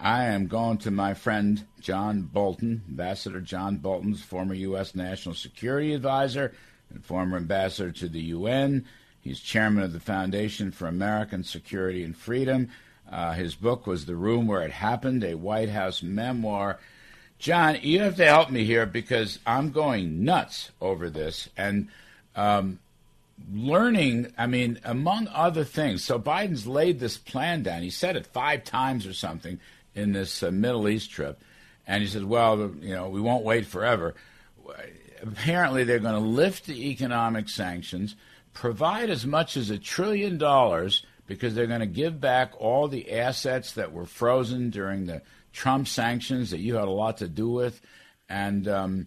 I am going to my friend John Bolton, Ambassador John Bolton's former U.S. National Security Advisor and former ambassador to the UN. He's chairman of the Foundation for American Security and Freedom. Uh, his book was The Room Where It Happened, a White House memoir. John, you have to help me here because I'm going nuts over this. And um, learning, I mean, among other things, so Biden's laid this plan down. He said it five times or something in this uh, Middle East trip, and he says, "Well, you know, we won't wait forever." Apparently, they're going to lift the economic sanctions, provide as much as a trillion dollars because they're going to give back all the assets that were frozen during the Trump sanctions that you had a lot to do with, and um,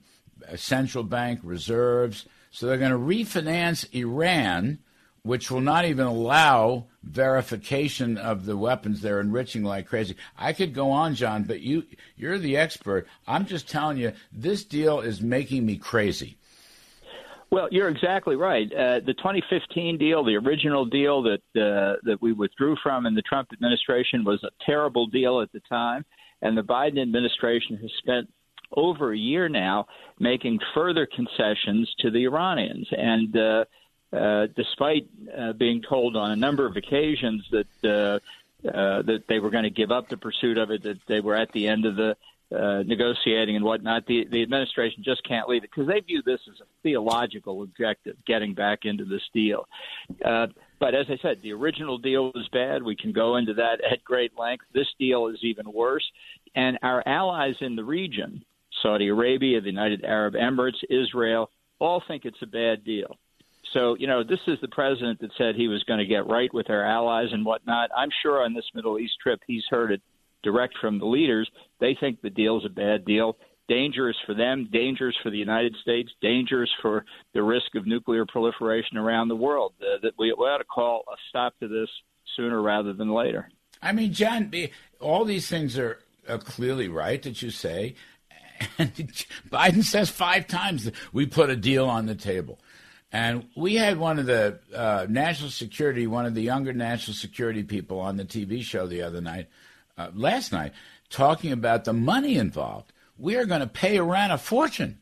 central bank reserves. So they're going to refinance Iran which will not even allow verification of the weapons they're enriching like crazy. I could go on, John, but you you're the expert. I'm just telling you, this deal is making me crazy. Well, you're exactly right. Uh, the 2015 deal, the original deal that uh, that we withdrew from in the Trump administration, was a terrible deal at the time, and the Biden administration has spent over a year now making further concessions to the Iranians and. Uh, uh, despite uh, being told on a number of occasions that uh, uh, that they were going to give up the pursuit of it, that they were at the end of the uh, negotiating and whatnot, the, the administration just can't leave it because they view this as a theological objective, getting back into this deal. But as I said, the original deal was bad. We can go into that at great length. This deal is even worse. And our allies in the region, Saudi Arabia, the United Arab Emirates, Israel, all think it's a bad deal. So, you know, this is the president that said he was going to get right with our allies and whatnot. I'm sure on this Middle East trip, he's heard it direct from the leaders. They think the deal's a bad deal. Dangerous for them, dangerous for the United States, dangerous for the risk of nuclear proliferation around the world. Uh, that we ought to call a stop to this sooner rather than later. I mean, John, all these things are, are clearly right that you say. And Biden says five times we put a deal on the table. And we had one of the uh, national security, one of the younger national security people on the TV show the other night, uh, last night, talking about the money involved. We are going to pay Iran a fortune.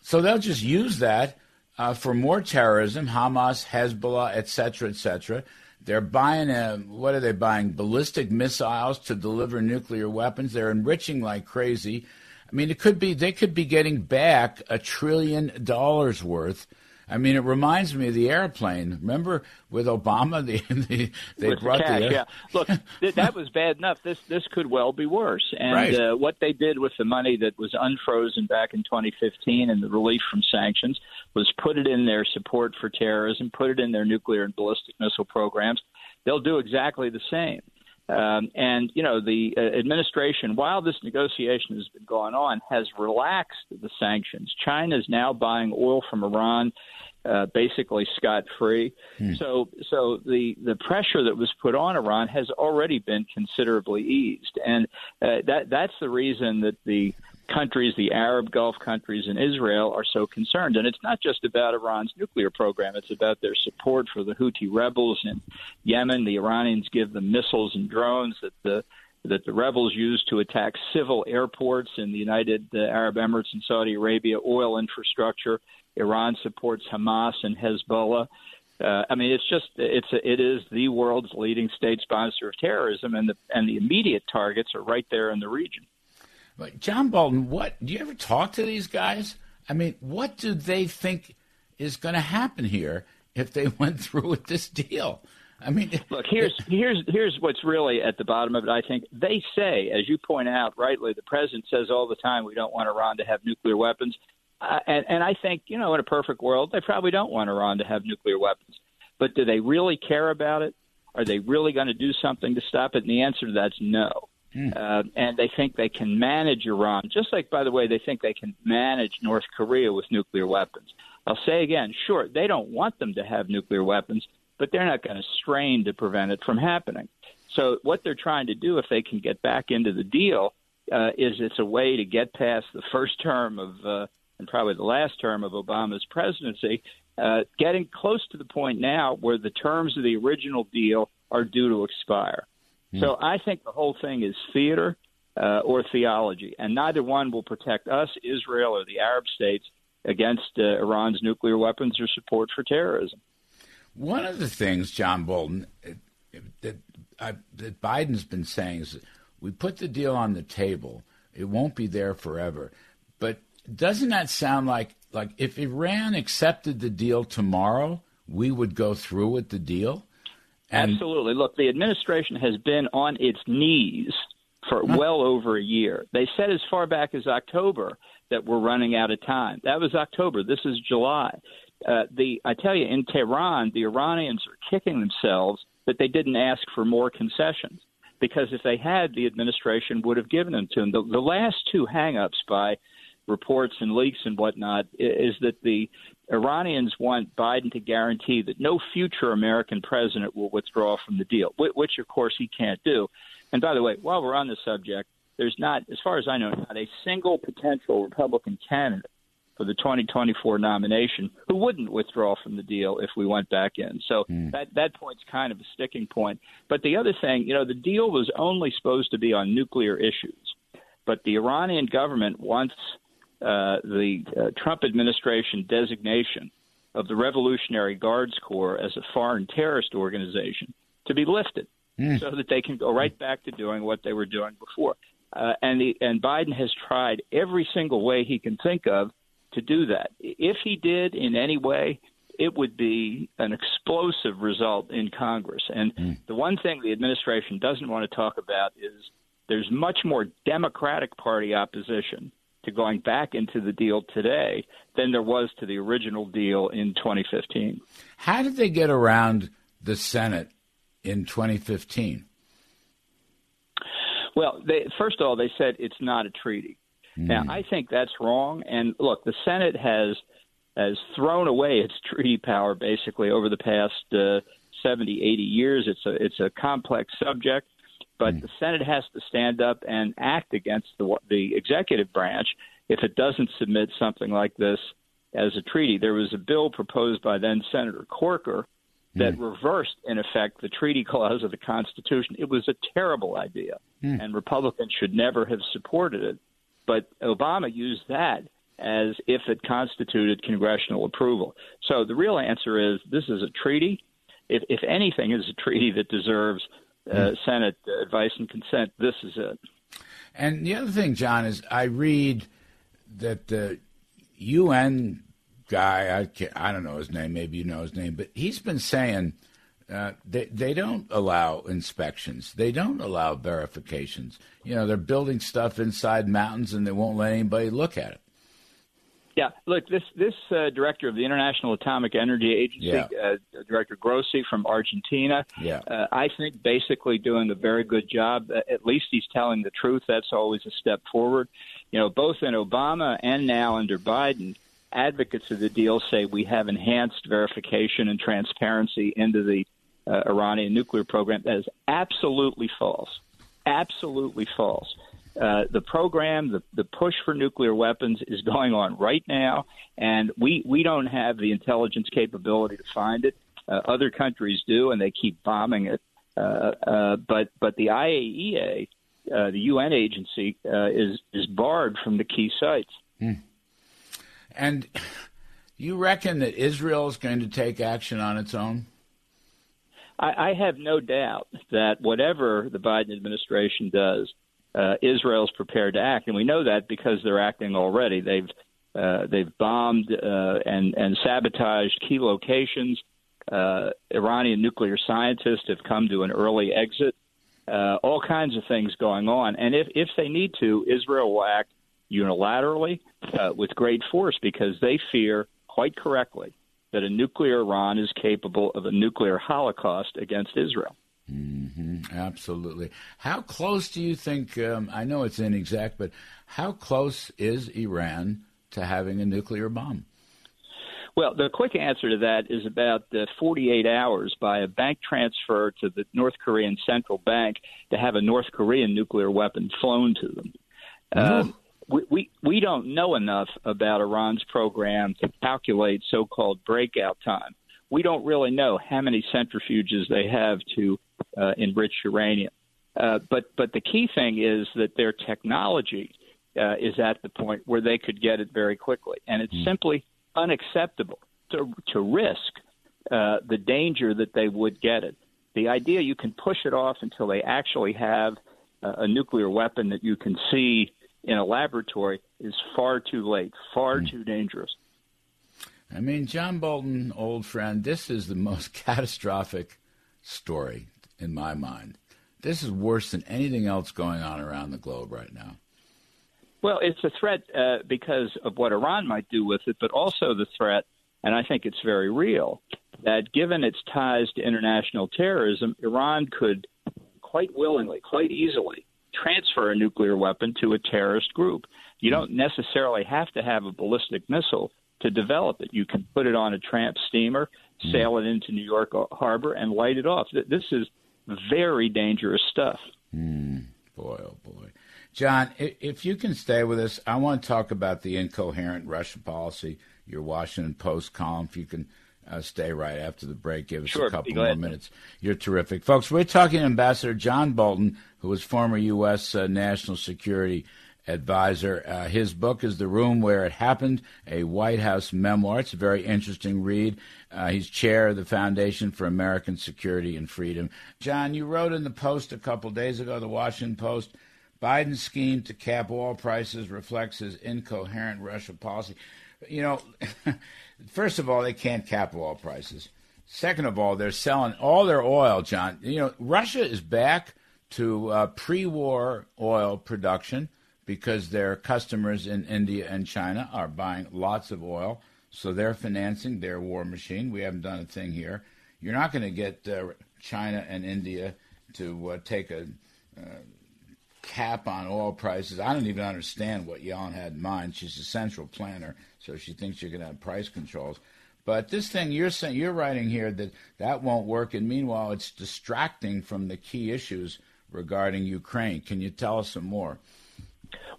So they'll just use that uh, for more terrorism, Hamas, Hezbollah, et cetera, et cetera. They're buying, a, what are they buying? Ballistic missiles to deliver nuclear weapons. They're enriching like crazy. I mean, it could be, they could be getting back a trillion dollars worth I mean, it reminds me of the airplane. Remember with Obama, the, the they with brought the, cash, the yeah. Look, th- that was bad enough. This this could well be worse. And right. uh, what they did with the money that was unfrozen back in 2015 and the relief from sanctions was put it in their support for terrorism, put it in their nuclear and ballistic missile programs. They'll do exactly the same. Um, and you know the uh, administration, while this negotiation has been going on, has relaxed the sanctions. China is now buying oil from Iran, uh, basically scot free. Hmm. So, so the the pressure that was put on Iran has already been considerably eased, and uh, that that's the reason that the countries, the Arab Gulf countries, and Israel are so concerned. And it's not just about Iran's nuclear program, it's about their support for the Houthi rebels in Yemen. The Iranians give them missiles and drones that the that the rebels use to attack civil airports in the United uh, Arab Emirates and Saudi Arabia, oil infrastructure. Iran supports Hamas and Hezbollah. Uh, I mean, it's just it's a, it is the world's leading state sponsor of terrorism, and the and the immediate targets are right there in the region. But John Bolton, what do you ever talk to these guys? I mean, what do they think is going to happen here if they went through with this deal? I mean, look here's here's here's what's really at the bottom of it. I think they say, as you point out rightly, the president says all the time, we don't want Iran to have nuclear weapons, uh, and and I think you know, in a perfect world, they probably don't want Iran to have nuclear weapons. But do they really care about it? Are they really going to do something to stop it? And the answer to that's no. Mm. Uh, and they think they can manage Iran, just like, by the way, they think they can manage North Korea with nuclear weapons. I'll say again, sure, they don't want them to have nuclear weapons, but they're not going to strain to prevent it from happening. So, what they're trying to do, if they can get back into the deal, uh, is it's a way to get past the first term of, uh, and probably the last term of Obama's presidency, uh, getting close to the point now where the terms of the original deal are due to expire. Hmm. So I think the whole thing is theater uh, or theology, and neither one will protect us, Israel, or the Arab states against uh, Iran's nuclear weapons or support for terrorism. One of the things, John Bolton, that, I, that Biden's been saying is we put the deal on the table. It won't be there forever. But doesn't that sound like like if Iran accepted the deal tomorrow, we would go through with the deal? And Absolutely. Look, the administration has been on its knees for huh. well over a year. They said as far back as October that we're running out of time. That was October. This is July. Uh, the I tell you, in Tehran, the Iranians are kicking themselves that they didn't ask for more concessions because if they had, the administration would have given them to them. The, the last two hangups by reports and leaks and whatnot is that the Iranians want Biden to guarantee that no future American president will withdraw from the deal, which of course he can't do. And by the way, while we're on the subject, there's not, as far as I know, not a single potential Republican candidate for the 2024 nomination who wouldn't withdraw from the deal if we went back in. So mm. that that point's kind of a sticking point. But the other thing, you know, the deal was only supposed to be on nuclear issues, but the Iranian government wants uh, the uh, Trump administration designation of the Revolutionary Guards Corps as a foreign terrorist organization to be lifted, mm. so that they can go right back to doing what they were doing before. Uh, and the, and Biden has tried every single way he can think of to do that. If he did in any way, it would be an explosive result in Congress. And mm. the one thing the administration doesn't want to talk about is there's much more Democratic Party opposition to going back into the deal today than there was to the original deal in 2015. How did they get around the Senate in 2015? Well, they, first of all, they said it's not a treaty. Mm. Now, I think that's wrong. And look, the Senate has has thrown away its treaty power basically over the past uh, 70, 80 years. It's a it's a complex subject but mm. the Senate has to stand up and act against the the executive branch if it doesn't submit something like this as a treaty. There was a bill proposed by then Senator Corker that mm. reversed, in effect, the treaty clause of the Constitution. It was a terrible idea, mm. and Republicans should never have supported it. But Obama used that as if it constituted congressional approval. So the real answer is this is a treaty. If, if anything is a treaty that deserves uh, hmm. Senate advice and consent. This is it. And the other thing, John, is I read that the UN guy, I, can't, I don't know his name, maybe you know his name, but he's been saying uh, they, they don't allow inspections, they don't allow verifications. You know, they're building stuff inside mountains and they won't let anybody look at it. Yeah, look, this this uh, director of the International Atomic Energy Agency, yeah. uh, Director Grossi from Argentina, yeah. uh, I think basically doing a very good job. Uh, at least he's telling the truth. That's always a step forward. You know, both in Obama and now under Biden, advocates of the deal say we have enhanced verification and transparency into the uh, Iranian nuclear program. That is absolutely false. Absolutely false. Uh, the program, the, the push for nuclear weapons is going on right now, and we, we don't have the intelligence capability to find it. Uh, other countries do, and they keep bombing it. Uh, uh, but but the IAEA, uh, the UN agency, uh, is is barred from the key sites. Hmm. And you reckon that Israel is going to take action on its own? I, I have no doubt that whatever the Biden administration does, uh, Israel's prepared to act, and we know that because they're acting already. They've uh, they've bombed uh, and and sabotaged key locations. Uh, Iranian nuclear scientists have come to an early exit. Uh, all kinds of things going on, and if if they need to, Israel will act unilaterally uh, with great force because they fear, quite correctly, that a nuclear Iran is capable of a nuclear holocaust against Israel. Mm-hmm, absolutely. How close do you think? Um, I know it's inexact, but how close is Iran to having a nuclear bomb? Well, the quick answer to that is about uh, 48 hours by a bank transfer to the North Korean central bank to have a North Korean nuclear weapon flown to them. Uh, we, we we don't know enough about Iran's program to calculate so-called breakout time. We don't really know how many centrifuges they have to uh, enrich uranium. Uh, but but the key thing is that their technology uh, is at the point where they could get it very quickly, and it's mm. simply unacceptable to to risk uh, the danger that they would get it. The idea you can push it off until they actually have uh, a nuclear weapon that you can see in a laboratory is far too late, far mm. too dangerous. I mean, John Bolton, old friend, this is the most catastrophic story in my mind. This is worse than anything else going on around the globe right now. Well, it's a threat uh, because of what Iran might do with it, but also the threat, and I think it's very real, that given its ties to international terrorism, Iran could quite willingly, quite easily, transfer a nuclear weapon to a terrorist group. You don't necessarily have to have a ballistic missile to develop it. You can put it on a tramp steamer, sail it into New York Harbor, and light it off. This is very dangerous stuff. Mm, boy, oh boy. John, if you can stay with us, I want to talk about the incoherent Russian policy, your Washington Post column. If you can uh, stay right after the break, give us sure, a couple more minutes. You're terrific. Folks, we're talking to Ambassador John Bolton, who was former U.S. Uh, National Security advisor. Uh, his book is The Room Where It Happened, a White House memoir. It's a very interesting read. Uh, he's chair of the Foundation for American Security and Freedom. John, you wrote in the Post a couple days ago, the Washington Post, Biden's scheme to cap oil prices reflects his incoherent Russia policy. You know, first of all, they can't cap oil prices. Second of all, they're selling all their oil, John. You know, Russia is back to uh, pre war oil production because their customers in India and China are buying lots of oil, so they're financing their war machine. We haven't done a thing here. You're not going to get uh, China and India to uh, take a uh, cap on oil prices. I don't even understand what Yellen had in mind. She's a central planner, so she thinks you're going to have price controls. But this thing you're saying, you're writing here that that won't work, and meanwhile, it's distracting from the key issues regarding Ukraine. Can you tell us some more?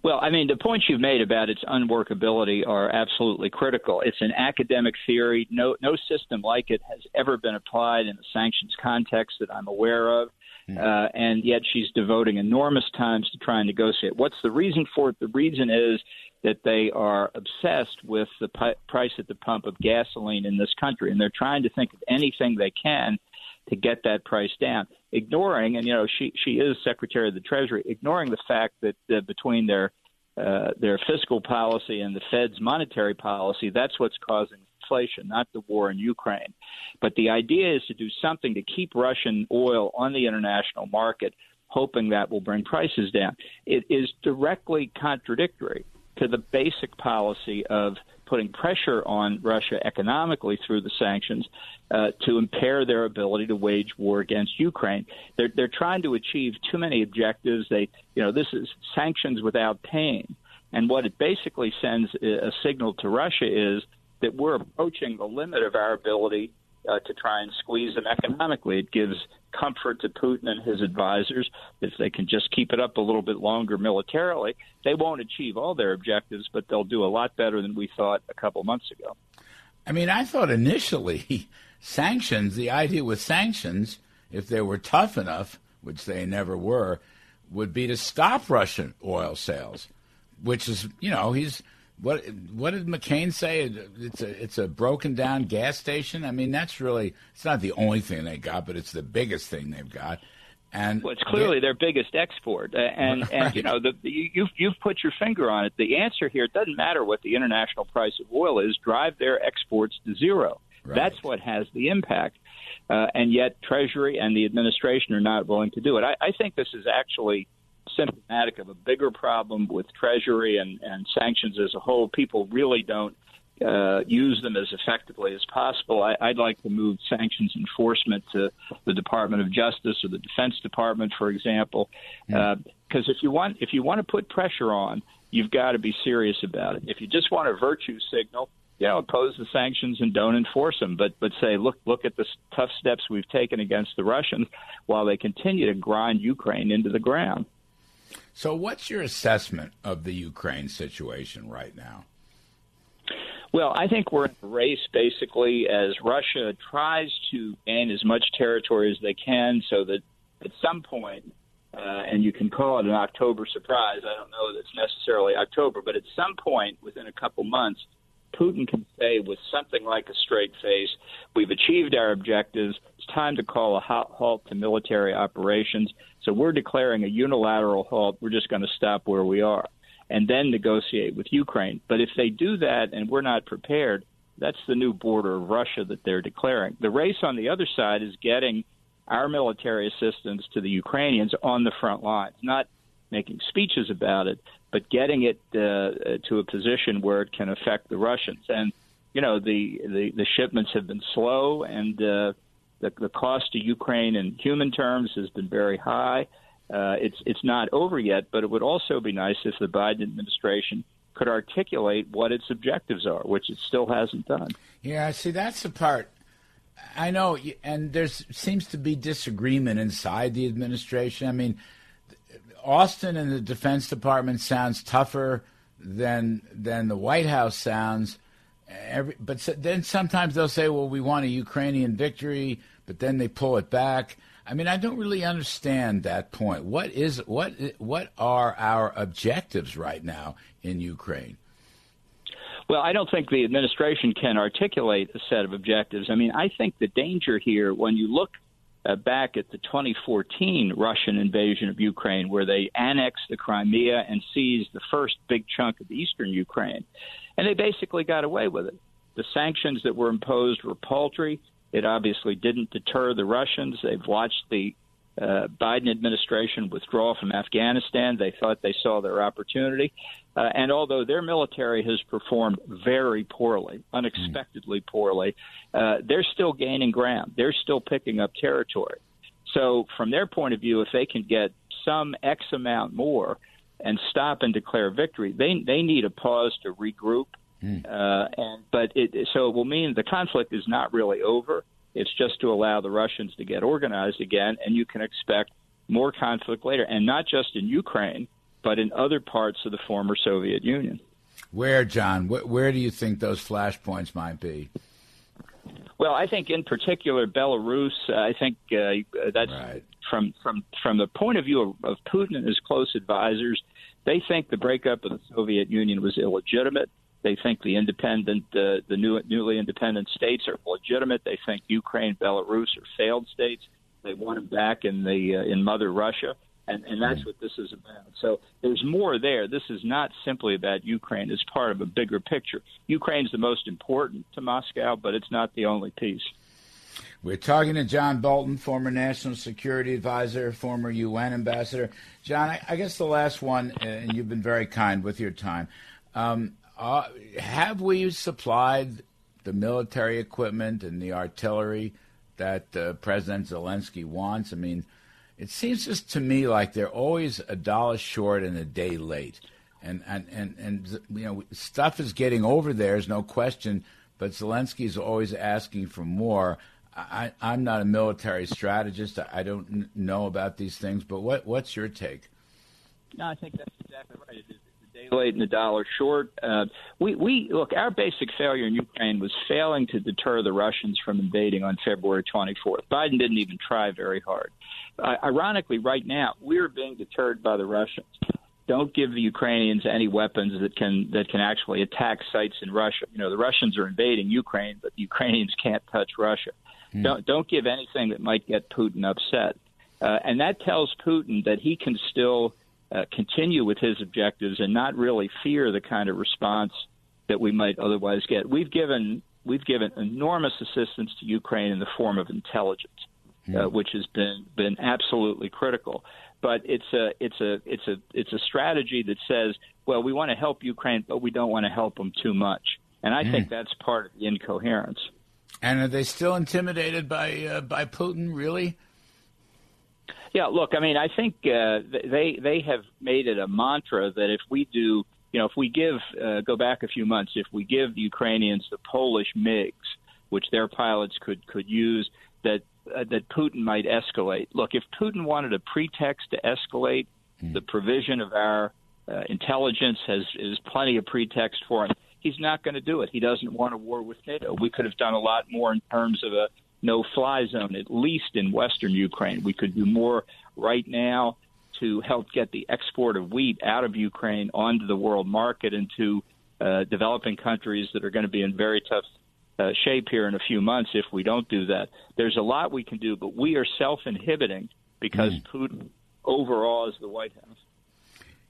Well, I mean, the points you've made about its unworkability are absolutely critical. It's an academic theory. No, no system like it has ever been applied in the sanctions context that I'm aware of. Hmm. Uh, and yet she's devoting enormous times to try and negotiate. What's the reason for it? The reason is that they are obsessed with the pi- price at the pump of gasoline in this country, and they're trying to think of anything they can to get that price down, ignoring, and you know, she she is Secretary of the Treasury, ignoring the fact that uh, between their uh, their fiscal policy and the Fed's monetary policy, that's what's causing inflation, not the war in Ukraine. But the idea is to do something to keep Russian oil on the international market, hoping that will bring prices down. It is directly contradictory to the basic policy of putting pressure on Russia economically through the sanctions uh, to impair their ability to wage war against Ukraine. They're they're trying to achieve too many objectives. They you know this is sanctions without pain, and what it basically sends a signal to Russia is that we're approaching the limit of our ability uh, to try and squeeze them economically. It gives comfort to Putin and his advisors if they can just keep it up a little bit longer militarily. They won't achieve all their objectives, but they'll do a lot better than we thought a couple months ago. I mean, I thought initially sanctions, the idea with sanctions, if they were tough enough, which they never were, would be to stop Russian oil sales, which is, you know, he's what what did McCain say? It's a it's a broken down gas station. I mean, that's really it's not the only thing they got, but it's the biggest thing they've got. And well, it's clearly their biggest export, and right. and you know the, you've you've put your finger on it. The answer here it doesn't matter what the international price of oil is. Drive their exports to zero. Right. That's what has the impact. Uh, and yet, Treasury and the administration are not willing to do it. I, I think this is actually symptomatic of a bigger problem with Treasury and, and sanctions as a whole. People really don't uh, use them as effectively as possible. I, I'd like to move sanctions enforcement to the Department of Justice or the Defense Department, for example, because uh, if you want if you want to put pressure on, you've got to be serious about it. If you just want a virtue signal, you know, impose the sanctions and don't enforce them, but but say, look, look at the tough steps we've taken against the Russians while they continue to grind Ukraine into the ground. So, what's your assessment of the Ukraine situation right now? Well, I think we're in a race basically as Russia tries to gain as much territory as they can so that at some point, uh, and you can call it an October surprise, I don't know that it's necessarily October, but at some point within a couple months, Putin can say with something like a straight face, we've achieved our objectives. Time to call a hot halt to military operations. So we're declaring a unilateral halt. We're just going to stop where we are and then negotiate with Ukraine. But if they do that and we're not prepared, that's the new border of Russia that they're declaring. The race on the other side is getting our military assistance to the Ukrainians on the front lines, not making speeches about it, but getting it uh, to a position where it can affect the Russians. And you know the the, the shipments have been slow, and uh, the the cost to Ukraine in human terms has been very high. Uh, it's it's not over yet, but it would also be nice if the Biden administration could articulate what its objectives are, which it still hasn't done. Yeah, see, that's the part. I know, and there seems to be disagreement inside the administration. I mean, Austin and the Defense Department sounds tougher than than the White House sounds. Every, but then sometimes they'll say, "Well, we want a Ukrainian victory," but then they pull it back. I mean, I don't really understand that point. What is what what are our objectives right now in Ukraine? Well, I don't think the administration can articulate a set of objectives. I mean, I think the danger here, when you look uh, back at the 2014 Russian invasion of Ukraine, where they annexed the Crimea and seized the first big chunk of eastern Ukraine, and they basically got away with it. The sanctions that were imposed were paltry. It obviously didn't deter the Russians. They've watched the uh, Biden administration withdraw from Afghanistan. They thought they saw their opportunity. Uh, and although their military has performed very poorly, unexpectedly poorly, uh, they're still gaining ground. They're still picking up territory. So, from their point of view, if they can get some X amount more and stop and declare victory, they they need a pause to regroup Mm. Uh, and but it so it will mean the conflict is not really over. It's just to allow the Russians to get organized again, and you can expect more conflict later, and not just in Ukraine, but in other parts of the former Soviet Union. Where, John? Wh- where do you think those flashpoints might be? Well, I think in particular Belarus. Uh, I think uh, that's right. from from from the point of view of, of Putin and his close advisors. They think the breakup of the Soviet Union was illegitimate. They think the independent, uh, the new, newly independent states are legitimate. They think Ukraine, Belarus are failed states. They want them back in the uh, in Mother Russia, and and that's what this is about. So there's more there. This is not simply about Ukraine. It's part of a bigger picture. Ukraine's the most important to Moscow, but it's not the only piece. We're talking to John Bolton, former national security advisor, former UN ambassador. John, I, I guess the last one, uh, and you've been very kind with your time. Um, uh, have we supplied the military equipment and the artillery that uh, President Zelensky wants? I mean, it seems just to me like they're always a dollar short and a day late. And, and, and, and you know, stuff is getting over there, is no question, but Zelensky is always asking for more. I, am not a military strategist. I don't know about these things, but what, what's your take? No, I think that's exactly right. Day late and a dollar short. Uh, we, we look. Our basic failure in Ukraine was failing to deter the Russians from invading on February 24th. Biden didn't even try very hard. Uh, ironically, right now we're being deterred by the Russians. Don't give the Ukrainians any weapons that can that can actually attack sites in Russia. You know, the Russians are invading Ukraine, but the Ukrainians can't touch Russia. Mm. Don't don't give anything that might get Putin upset. Uh, and that tells Putin that he can still uh, continue with his objectives and not really fear the kind of response that we might otherwise get. We've given we've given enormous assistance to Ukraine in the form of intelligence, uh, hmm. which has been been absolutely critical. But it's a it's a it's a it's a strategy that says, well, we want to help Ukraine, but we don't want to help them too much. And I mm. think that's part of the incoherence. And are they still intimidated by uh, by Putin? Really? Yeah. Look, I mean, I think uh, they they have made it a mantra that if we do, you know, if we give uh, go back a few months, if we give the Ukrainians the Polish MiGs, which their pilots could could use, that uh, that Putin might escalate. Look, if Putin wanted a pretext to escalate, mm. the provision of our uh, intelligence has is plenty of pretext for him he's not going to do it. He doesn't want a war with NATO. We could have done a lot more in terms of a no fly zone, at least in western Ukraine. We could do more right now to help get the export of wheat out of Ukraine onto the world market and to uh, developing countries that are going to be in very tough uh, shape here in a few months if we don't do that. There's a lot we can do, but we are self inhibiting because mm. Putin overawes the White House.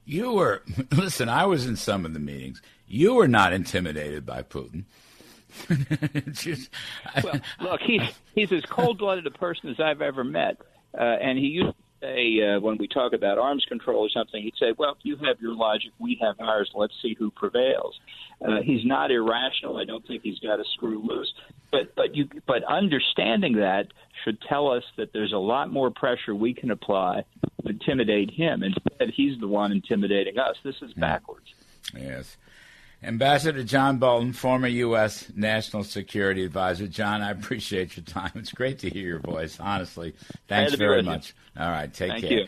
You were, listen, I was in some of the meetings. You were not intimidated by Putin. Just, well, look, he's he's as cold blooded a person as I've ever met, uh, and he used to say uh, when we talk about arms control or something, he'd say, "Well, you have your logic, we have ours. Let's see who prevails." Uh, he's not irrational. I don't think he's got a screw loose. But but you but understanding that should tell us that there's a lot more pressure we can apply to intimidate him. Instead, he's the one intimidating us. This is backwards. Yes. Ambassador John Bolton, former U.S. National Security Advisor. John, I appreciate your time. It's great to hear your voice, honestly. Thanks very much. All right, take Thank care. You.